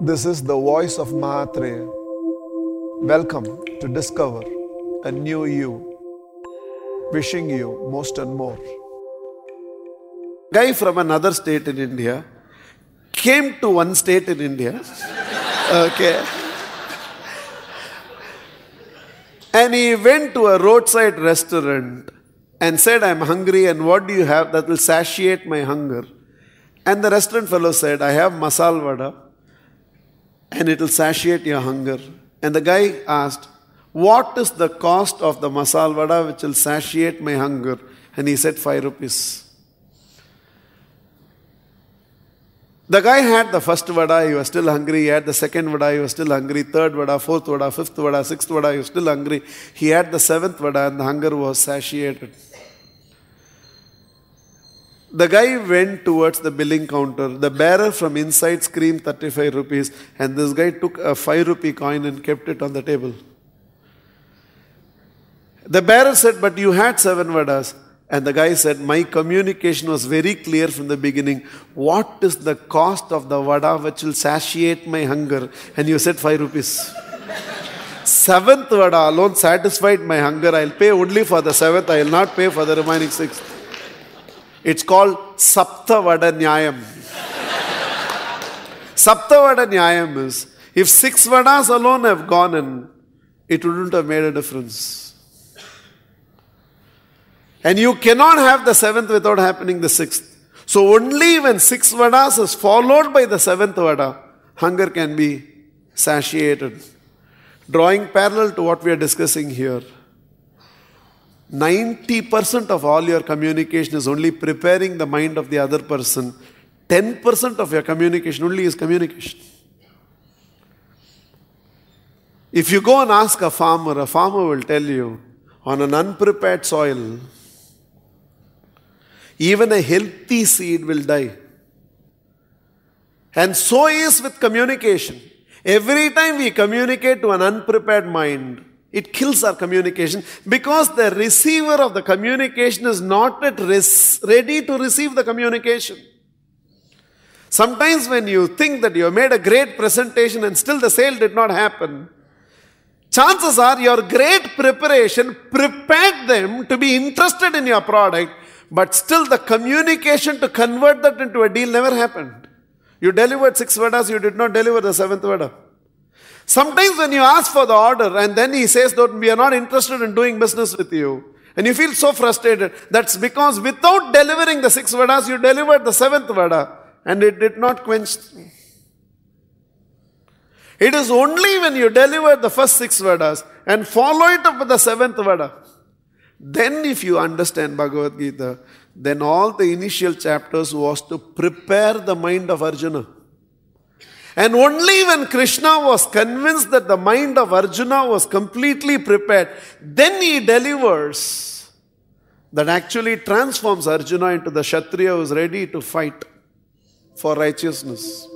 This is the voice of Mahatria. Welcome to discover a new you. Wishing you most and more. Guy from another state in India came to one state in India. Okay. And he went to a roadside restaurant and said, I'm hungry, and what do you have that will satiate my hunger? And the restaurant fellow said, I have masal vada, and it will satiate your hunger. And the guy asked, What is the cost of the masal vada which will satiate my hunger? And he said, 5 rupees. The guy had the first vada, he was still hungry. He had the second vada, he was still hungry. Third vada, fourth vada, fifth vada, sixth vada, he was still hungry. He had the seventh vada, and the hunger was satiated. The guy went towards the billing counter. The bearer from inside screamed 35 rupees, and this guy took a 5 rupee coin and kept it on the table. The bearer said, But you had seven vadas. And the guy said, My communication was very clear from the beginning. What is the cost of the vada which will satiate my hunger? And you said 5 rupees. seventh vada alone satisfied my hunger. I'll pay only for the seventh, I will not pay for the remaining six. It's called Sapta Vada Nyayam. Sapta Vada Nyayam is if six vadas alone have gone in, it wouldn't have made a difference. And you cannot have the seventh without happening the sixth. So only when six vadas is followed by the seventh vada, hunger can be satiated. Drawing parallel to what we are discussing here. 90% of all your communication is only preparing the mind of the other person. 10% of your communication only is communication. If you go and ask a farmer, a farmer will tell you on an unprepared soil, even a healthy seed will die. And so is with communication. Every time we communicate to an unprepared mind, it kills our communication because the receiver of the communication is not res- ready to receive the communication. Sometimes, when you think that you made a great presentation and still the sale did not happen, chances are your great preparation prepared them to be interested in your product, but still the communication to convert that into a deal never happened. You delivered six vadas, you did not deliver the seventh vada. Sometimes when you ask for the order and then he says that we are not interested in doing business with you, and you feel so frustrated, that's because without delivering the six vadas, you delivered the seventh vada and it did not quench. It is only when you deliver the first six vadas and follow it up with the seventh vada, then if you understand Bhagavad Gita, then all the initial chapters was to prepare the mind of Arjuna. And only when Krishna was convinced that the mind of Arjuna was completely prepared, then he delivers that actually transforms Arjuna into the Kshatriya who is ready to fight for righteousness.